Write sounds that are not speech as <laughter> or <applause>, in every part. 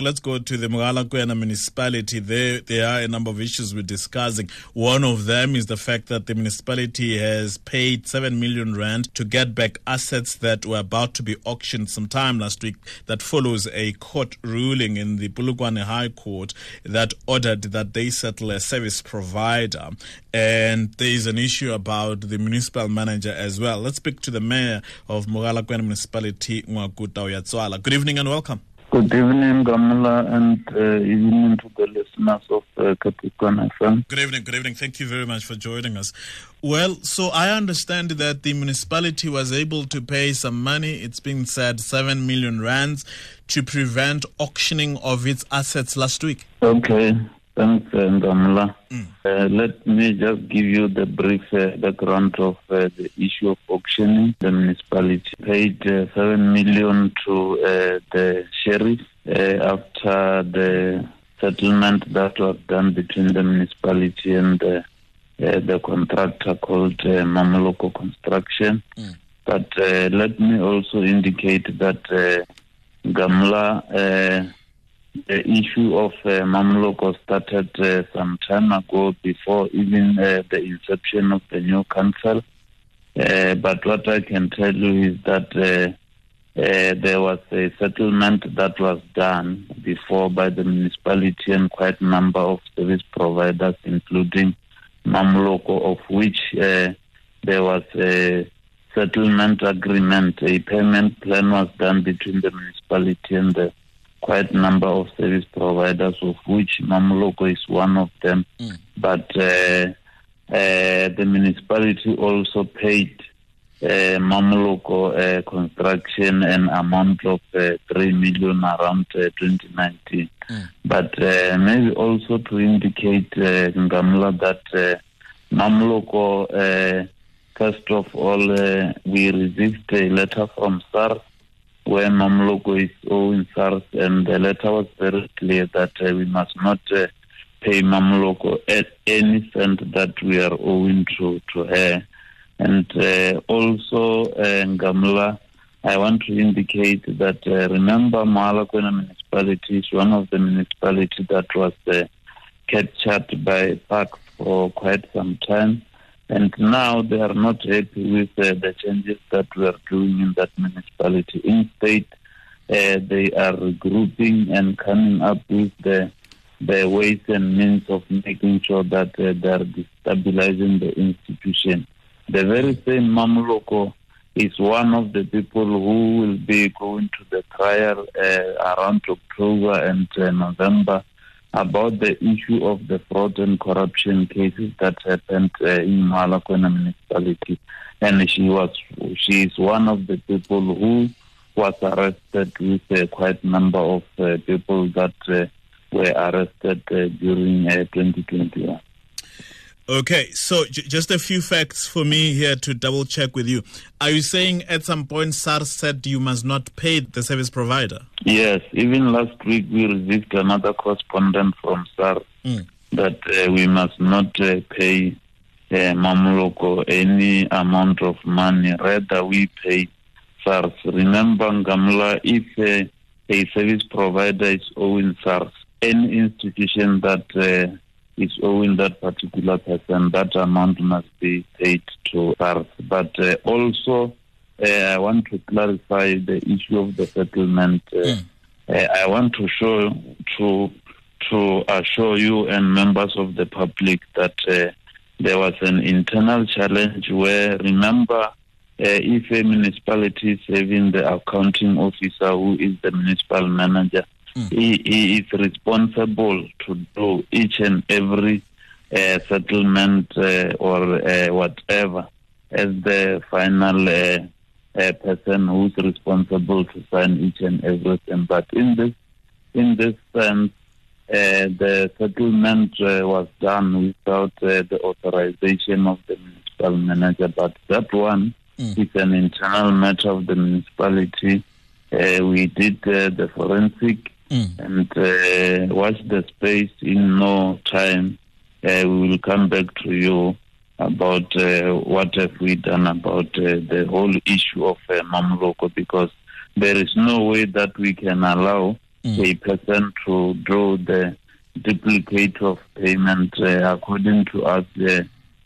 Let's go to the Mogalakwena municipality. There, there are a number of issues we're discussing. One of them is the fact that the municipality has paid 7 million rand to get back assets that were about to be auctioned sometime last week. That follows a court ruling in the Polokwane High Court that ordered that they settle a service provider. And there is an issue about the municipal manager as well. Let's speak to the mayor of Mogalakwena municipality, Ngoako Taueatsoalo. Good evening and welcome. Good evening, Nghamula, and uh, evening to the listeners of uh, Capricorn FM. Good evening, good evening. Thank you very much for joining us. Well, so I understand that the municipality was able to pay some money, it's been said 7 million rands, to prevent auctioning of its assets last week. Okay, thanks, uh, Nghamula. Uh, let me just give you the brief uh, background of uh, the issue of auctioning. The municipality paid uh, 7 million to uh, the sheriff uh, after the settlement that was done between the municipality and the contractor called uh, Mamaloko Construction. But uh, let me also indicate that uh, Gamla, uh, the issue of uh, Mamloko started uh, some time ago before even uh, the inception of the new council. Uh, but what I can tell you is that uh, uh, there was a settlement that was done before by the municipality and quite a number of service providers, including Mamloko, of which uh, there was a settlement agreement, a payment plan was done between the municipality and the quite a number of service providers, of which Mamloko is one of them. But uh, uh, the municipality also paid uh, Mamloko uh, construction an amount of uh, 3 million around uh, 2019. But uh, maybe also to indicate, uh, Ngamla, that uh, Mamloko, uh, first of all, uh, we received a letter from SARS where Mamloko is owing SARS, and the letter was very clear that uh, we must not uh, pay Mamloko at any cent that we are owing to, to her. And uh, also, uh, Ngamla, I want to indicate that uh, remember Mogalakwena municipality is one of the municipalities that was uh, captured by PAX for quite some time. And now they are not happy with uh, the changes that we are doing in that municipality. Instead, uh, they are regrouping and coming up with the the ways and means of making sure that uh, they are destabilizing the institution. The very same Mamloko is one of the people who will be going to the trial uh, around October and uh, November about the issue of the fraud and corruption cases that happened uh, in Mogalakwena municipality. And she was, she is one of the people who was arrested with uh, quite a number of uh, people that uh, were arrested uh, during uh, 2021. Okay, so j- just a few facts for me here to double check with you. Are you saying at some point SARS said you must not pay the service provider? Yes, even last week we received another correspondent from SAR Mm. that uh, we must not uh, pay uh, Mamloko any amount of money, rather we pay SARS. Remember, Ngamla, if uh, a service provider is owing SARS, any institution that uh, is owing that particular person, that amount must be paid to SARS. But uh, also, uh, I want to clarify the issue of the settlement. Uh, uh, I want to show to to assure you and members of the public that uh, there was an internal challenge where remember uh, if a municipality is having the accounting officer who is the municipal manager he, he is responsible to do each and every uh, settlement uh, or uh, whatever as the final uh, uh, person who's responsible to sign each and everything. But in this in this sense, uh, the settlement uh, was done without uh, the authorization of the municipal manager. But that one is an internal matter of the municipality. Uh, we did uh, the forensic and uh, watch the space. In no time, uh, we will come back to you about uh, what have we done about uh, the whole issue of uh, Mamloko because there is no way that we can allow a person to draw the duplicate of payment. Uh, according to us, uh,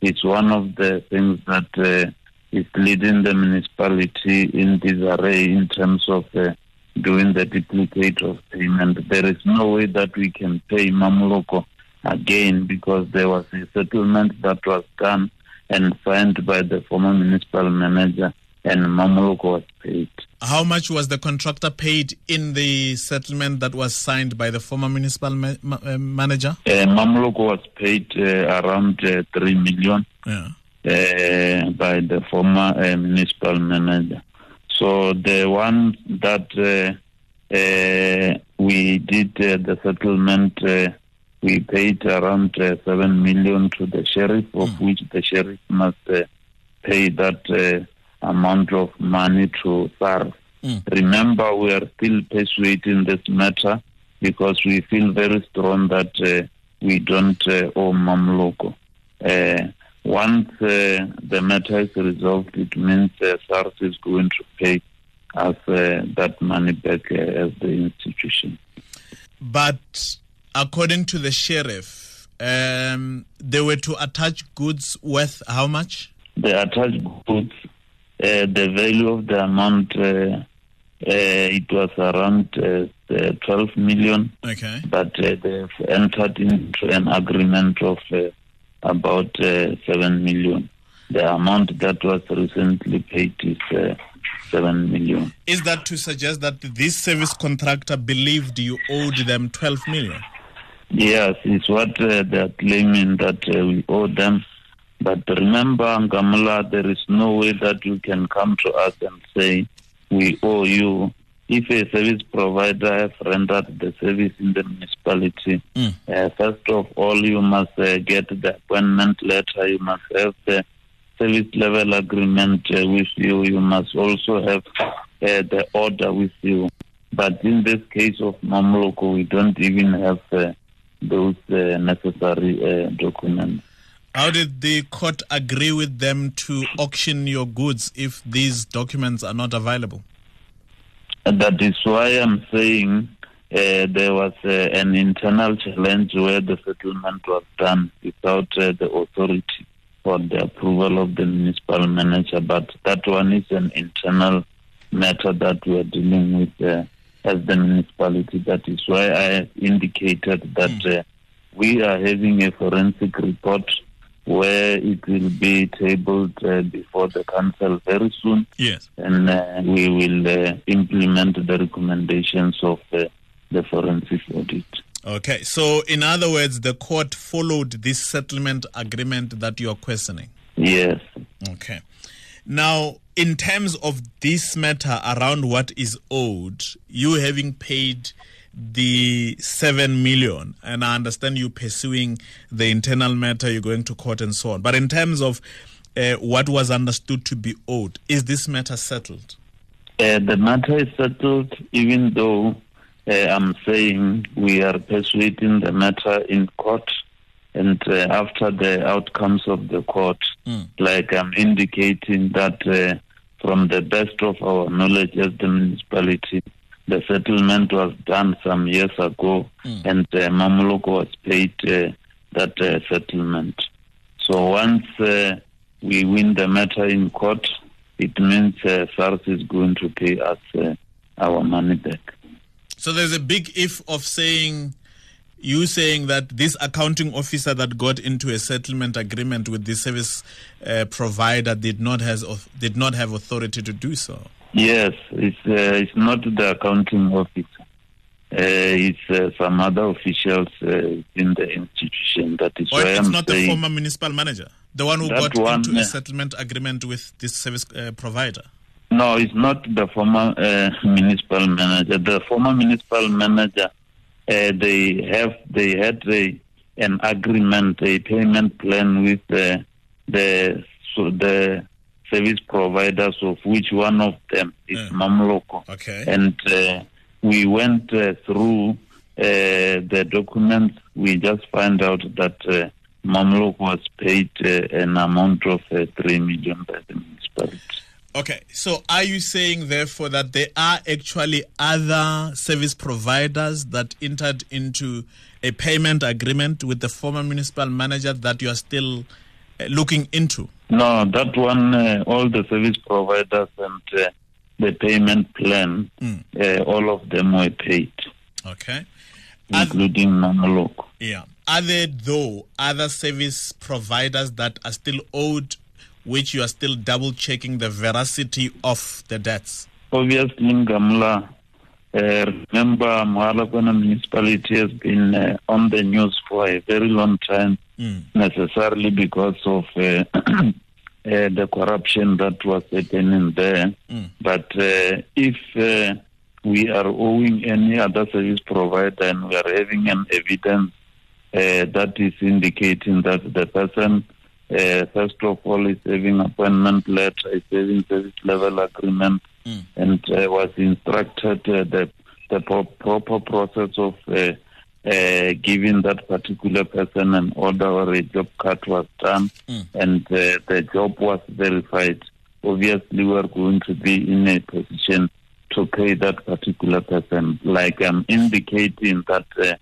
it's one of the things that uh, is leading the municipality in disarray in terms of uh, doing the duplicate of payment. There is no way that we can pay Mamuloko again because there was a settlement that was done and signed by the former municipal manager and Mamuloko was paid. How much was the contractor paid in the settlement that was signed by the former municipal ma- ma- uh, manager? Uh, Mamuloko was paid uh, around uh, 3 million Yeah. uh, by the former uh, municipal manager. So the one that uh, uh, we did uh, the settlement, uh, we paid around uh, 7 million to the sheriff, of which the sheriff must uh, pay that uh, amount of money to SARS. Mm. Remember, we are still pursuing this matter because we feel very strong that uh, we don't uh, owe Mamloko. Uh, once uh, the matter is resolved, it means uh, SARS is going to pay us uh, that money back uh, as the institution. But according to the sheriff, um, they were to attach goods worth how much? The attached goods, uh, the value of the amount, uh, uh, it was around uh, uh, 12 million, Okay. but uh, they've entered into an agreement of uh, about uh, 7 million. The amount that was recently paid is uh, 7 million. Is that to suggest that this service contractor believed you owed them 12 million? Yes, it's what uh, they're claiming that uh, we owe them. But remember, Nghamula, there is no way that you can come to us and say, we owe you. If a service provider has rendered the service in the municipality, Mm. uh, first of all, you must uh, get the appointment letter. You must have the service level agreement uh, with you. You must also have uh, the order with you. But in this case of Mamloko, we don't even have uh, those uh, necessary uh, documents. How did the court agree with them to auction your goods if these documents are not available? That is why I'm saying uh, there was uh, an internal challenge where the settlement was done without uh, the authority or the approval of the municipal manager. But that one is an internal matter that we are dealing with uh, as the municipality. That is why I indicated that uh, we are having a forensic report where it will be tabled uh, before the council very soon Yes. and uh, we will uh, implement the recommendations of uh, the forensic audit. Okay. So, in other words, the court followed this settlement agreement that you are questioning. Yes. Okay. Now, in terms of this matter around what is owed, you having paid the 7 million, and I understand you pursuing the internal matter, you're going to court and so on. But in terms of uh, what was understood to be owed, is this matter settled? Uh, the matter is settled, even though uh, I'm saying we are persuading the matter in court. And uh, after the outcomes of the court, Mm. like I'm indicating that uh, from the best of our knowledge as the municipality, the settlement was done some years ago, and uh, Mamuloko was paid uh, that uh, settlement. So once uh, we win the matter in court, it means uh, SARS is going to pay us uh, our money back. So there's a big if of saying, you saying that this accounting officer that got into a settlement agreement with the service uh, provider did not has did not have authority to do so. Yes, it's uh, it's not the accounting office. Uh, it's uh, some other officials uh, in the institution. That is Or why it's I'm not the former municipal manager, the one who got one, into a settlement agreement with this service uh, provider. no, it's not the former uh, municipal manager. The former municipal manager, uh, they have they had a, an agreement, a payment plan with the the so the service providers, of which one of them is Yeah. Mamloko. Okay. and uh, we went uh, through uh, the documents. We just find out that uh, Mamluk was paid uh, an amount of uh, three million by the municipality. Okay, so are you saying therefore that there are actually other service providers that entered into a payment agreement with the former municipal manager that you are still looking into? No, that one, uh, all the service providers and uh, the payment plan, Mm. uh, all of them were paid, Okay. Including Nangaloko. yeah. Are there though other service providers that are still owed, which you are still double checking the veracity of the debts? Obviously, Ngamla, uh, remember, Mogalakwena municipality has been uh, on the news for a very long time, Mm. necessarily because of uh, <clears throat> uh, the corruption that was happening there. Mm. But uh, if uh, we are owing any other service provider and we are having an evidence uh, that is indicating that the person, uh, first of all, is having appointment letter, is having service level agreement, Mm. and uh, was instructed uh, the the pro- proper process of uh, uh, giving that particular person an order or a job cut was done, Mm. and uh, the job was verified. Obviously, we are going to be in a position to pay that particular person. Like I'm indicating that uh,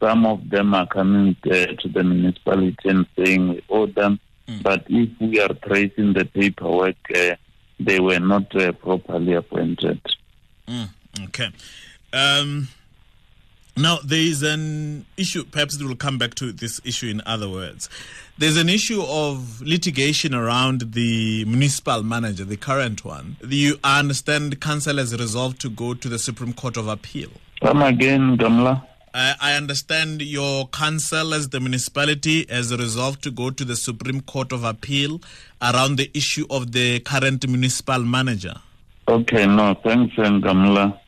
some of them are coming uh, to the municipality and saying we owe them, Mm. but if we are tracing the paperwork, uh, they were not uh, properly appointed. Mm, okay. Um, now, there is an issue, perhaps we will come back to this issue in other words. There's an issue of litigation around the municipal manager, the current one. You understand council has resolved to go to the Supreme Court of Appeal. Come again, Gamla. I, I understand your council as the municipality has resolved to go to the Supreme Court of Appeal around the issue of the current municipal manager. Okay, no, thanks, Gamla.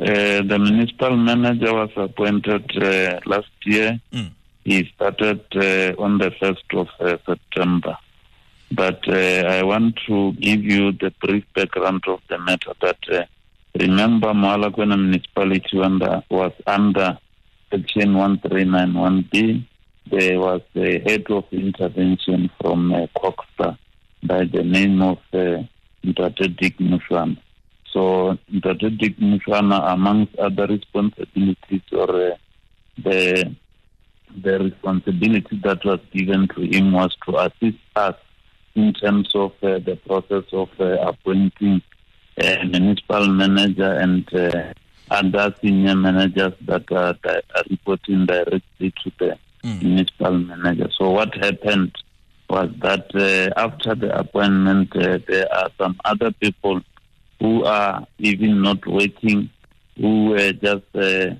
Uh, the municipal manager was appointed uh, last year. Mm. He started uh, on the 1st of uh, September. But uh, I want to give you the brief background of the matter that uh, remember Mogalakwena municipality under, was under section 1391B. There was a head of intervention from uh, by the name of uh, Ntate Mushwana. So Ntate Dick Mushwana, amongst other responsibilities or uh, the the responsibility that was given to him was to assist us in terms of uh, the process of uh, appointing a municipal manager and uh, other senior managers that are, that are reporting directly to the Mm. municipal manager. So what happened was that uh, after the appointment, uh, there are some other people who are even not working, who were just uh,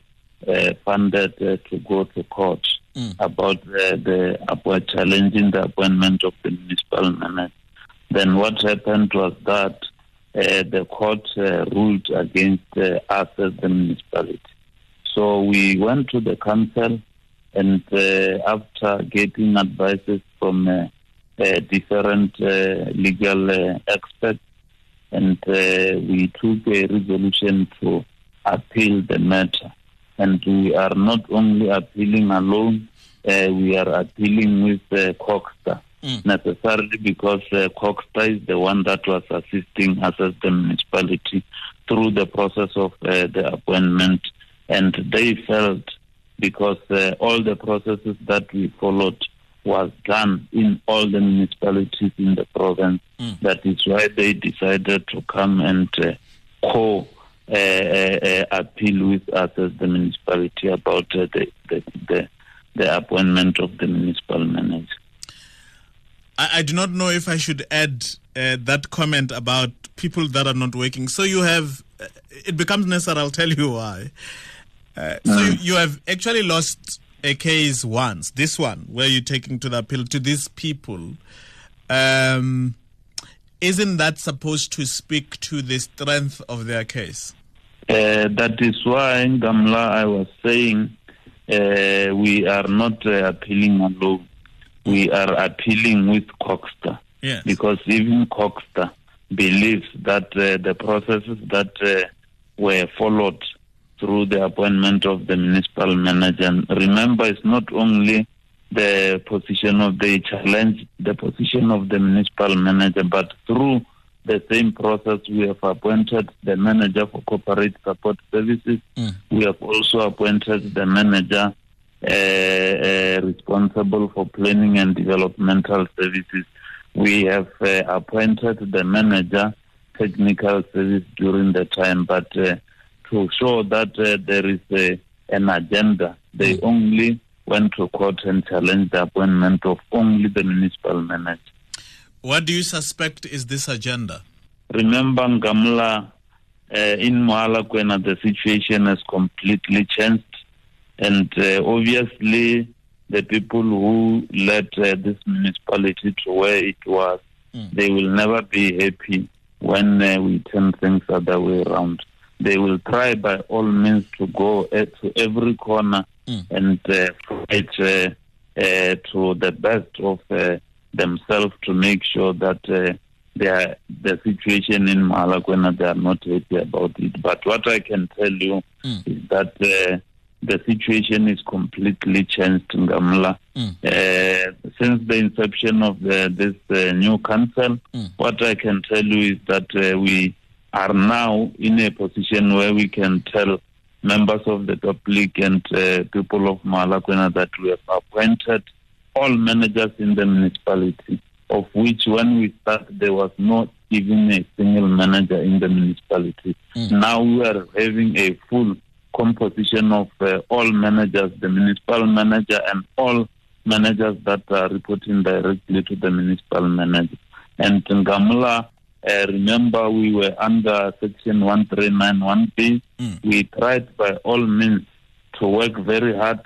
uh, funded uh, to go to court Mm. about uh, the appoint, challenging the appointment of the municipal manager. Then what happened was that uh, the court uh, ruled against uh, us as the municipality. So we went to the council, and uh, after getting advices from uh, uh, different uh, legal uh, experts, and uh, we took a resolution to appeal the matter. And we are not only appealing alone, uh, we are appealing with uh, CoGHSTA Mm. necessarily because uh, CoGHSTA is the one that was assisting us as the municipality through the process of uh, the appointment. And they felt because uh, all the processes that we followed was done in all the municipalities in the province. Mm. That is why they decided to come and uh, co uh, uh, uh, appeal with us as the municipality about uh, the, the, the, the appointment of the municipal manager. I, I do not know if I should add uh, that comment about people that are not working. So you have, uh, it becomes necessary, I'll tell you why. Uh, so you, you have actually lost a case once, this one, where you're taking to the appeal to these people. Um, isn't that supposed to speak to the strength of their case? Uh, that is why, Gamla, I was saying uh, we are not uh, appealing alone. We are appealing with CoGHSTA Yes. because even CoGHSTA believes that uh, the processes that uh, were followed through the appointment of the municipal manager. And remember, it's not only the position of the challenge, the position of the municipal manager, but through the same process, we have appointed the manager for corporate support services. Mm. We have also appointed the manager responsible for planning and developmental services. We have uh, appointed the manager technical service during the time, but uh, to show that uh, there is a, an agenda, they Mm. only went to court and challenged the appointment of only the municipal manager. What do you suspect is this agenda? Remember, Ngamla, uh, in Mogalakwena, the situation has completely changed. And uh, obviously, the people who led uh, this municipality to where it was, Mm. they will never be happy when uh, we turn things other way around. They will try by all means to go uh, to every corner Mm. and uh, fight uh, uh, to the best of uh, themselves to make sure that uh, they are, the situation in Mogalakwena, they are not happy about it. But what I can tell you Mm. is that uh, the situation is completely changed in Gamla. Mm. Uh, since the inception of the, this uh, new council, Mm. what I can tell you is that uh, we are now in a position where we can tell members of the public and uh, people of Mogalakwena that we have appointed all managers in the municipality, of which when we started there was not even a single manager in the municipality. Mm. Now we are having a full composition of uh, all managers, the municipal manager and all managers that are reporting directly to the municipal manager. And in Gamula, uh, remember we were under section 1391B. Mm. We tried by all means to work very hard.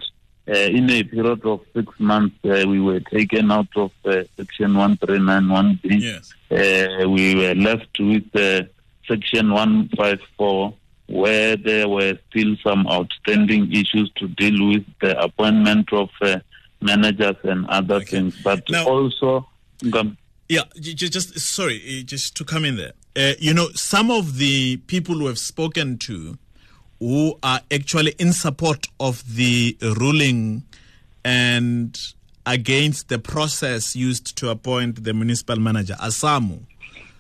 Uh, in a period of six months, uh, we were taken out of uh, section 1391B. Yes. Uh, we were left with uh, section 154 where there were still some outstanding issues to deal with the appointment of uh, managers and other Okay. things but Now- also Ngam- Yeah, just sorry, eh, just to come in there. Uh, you know, some of the people who have spoken to who are actually in support of the ruling and against the process used to appoint the municipal manager, ASAMU,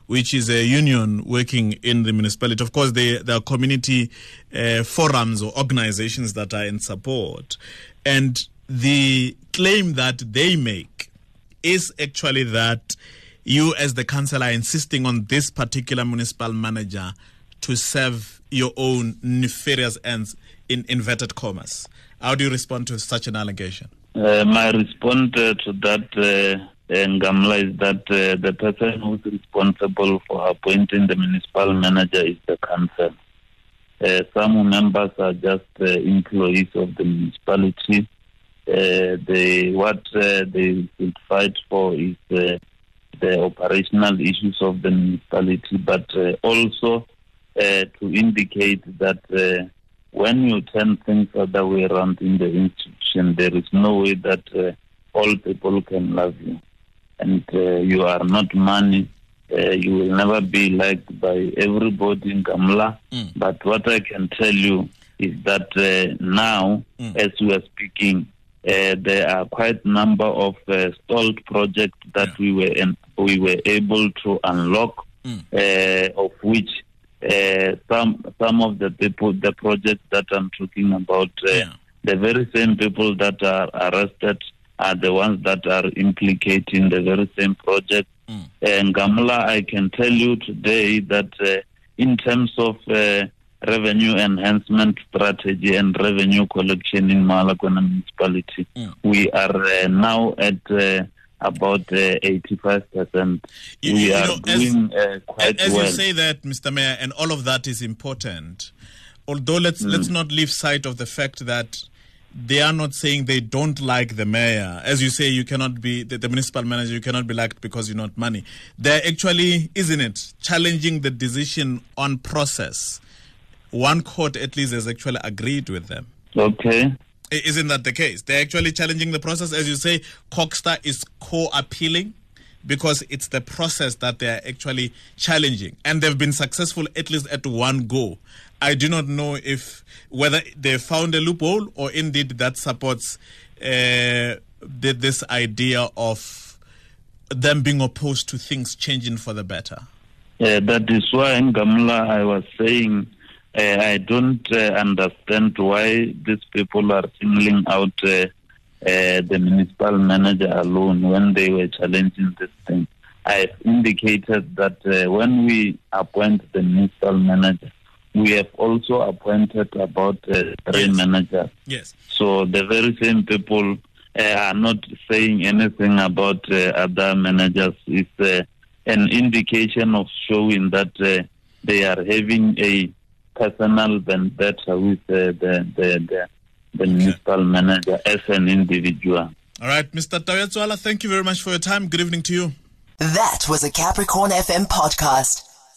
which is a union working in the municipality. Of course, they, there are community uh, forums or organizations that are in support. And the claim that they make is actually that you, as the council, are insisting on this particular municipal manager to serve your own nefarious ends in inverted commas. How do you respond to such an allegation? uh, my response uh, to that uh, Gamla is that uh, the person who's responsible for appointing the municipal manager is the council. Uh, some members are just uh, employees of the municipality. Uh, they what uh, they should fight for is uh, the operational issues of the municipality, but also to indicate that when you turn things other way around in the institution, there is no way that all people can love you, and uh, you are not money. Uh, you will never be liked by everybody in Gamla. Mm. But what I can tell you is that uh, now, Mm. as we are speaking, uh, there are quite a number of uh, stalled projects that Yeah. we were in, we were able to unlock, Mm. uh, of which uh, some some of the people, the projects that I'm talking about, uh, Yeah. the very same people that are arrested are the ones that are implicating the very same project. Mm. And Gamla, I can tell you today that uh, in terms of uh, revenue enhancement strategy and revenue collection in Mogalakwena municipality, Mm. we are uh, now at uh, about uh, 85%. You- we you are know, as- doing uh, quite As well. you say that, Mr. Mayor, and all of that is important. Although let's let's not leave sight of the fact that they are not saying they don't like the mayor. As you say, you cannot be the, the municipal manager. You cannot be liked because you're not money. They're actually, isn't it, challenging the decision on process. One court at least has actually agreed with them. okay. Isn't that the case? They're actually challenging the process. As you say, CoGHSTA is co appealing because it's the process that they're actually challenging. And they've been successful at least at one go. I do not know if whether they found a loophole or indeed that supports uh, this idea of them being opposed to things changing for the better. Uh, that is why in Gamla I was saying uh, I don't uh, understand why these people are singling out uh, uh, the municipal manager alone when they were challenging this thing. I've indicated that when we appoint the municipal manager, we have also appointed about uh, three Yes. managers. Yes. So the very same people uh, are not saying anything about uh, other managers. It's uh, an indication of showing that uh, they are having a personal vendetta with uh, the, the, the, the municipal manager as an individual. All right, Mr. Taueatsoalo, thank you very much for your time. Good evening to you. That was a Capricorn FM podcast.